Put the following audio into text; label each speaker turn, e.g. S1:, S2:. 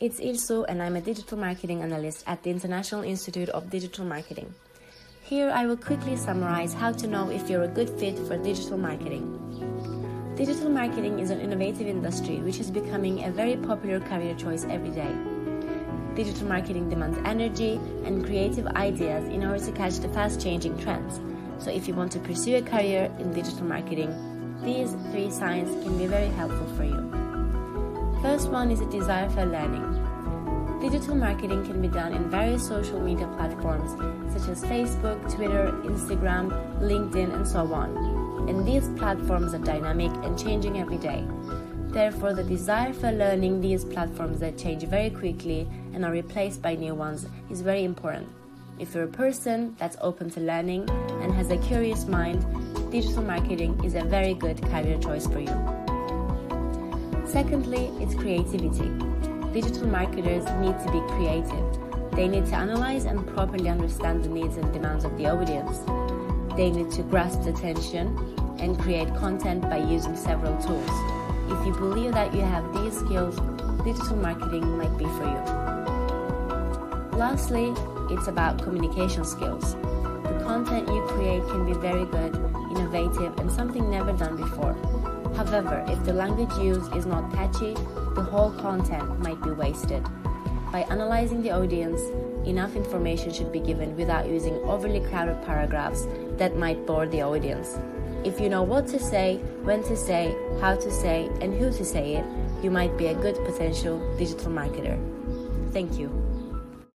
S1: It's Ilsu, and I'm a digital marketing analyst at the International Institute of Digital Marketing. Here, I will quickly summarize how to know if you're a good fit for digital marketing. Digital marketing is an innovative industry which is becoming a very popular career choice every day. Digital marketing demands energy and creative ideas in order to catch the fast changing trends. So, if you want to pursue a career in digital marketing, these three signs can be very helpful for you. First one is a desire for learning. Digital marketing can be done in various social media platforms such as Facebook, Twitter, Instagram, LinkedIn, and so on. And these platforms are dynamic and changing every day. Therefore, the desire for learning these platforms that change very quickly and are replaced by new ones is very important. If you're a person that's open to learning and has a curious mind, digital marketing is a very good career choice for you. Secondly, it's creativity. Digital marketers need to be creative. They need to analyze and properly understand the needs and demands of the audience. They need to grasp attention and create content by using several tools. If you believe that you have these skills, digital marketing might be for you. Lastly, it's about communication skills. The content you create can be very good, innovative, and something never done before. However, if the language used is not catchy, the whole content might be wasted. By analyzing the audience, enough information should be given without using overly crowded paragraphs that might bore the audience. If you know what to say, when to say, how to say, and who to say it, you might be a good potential digital marketer. Thank you.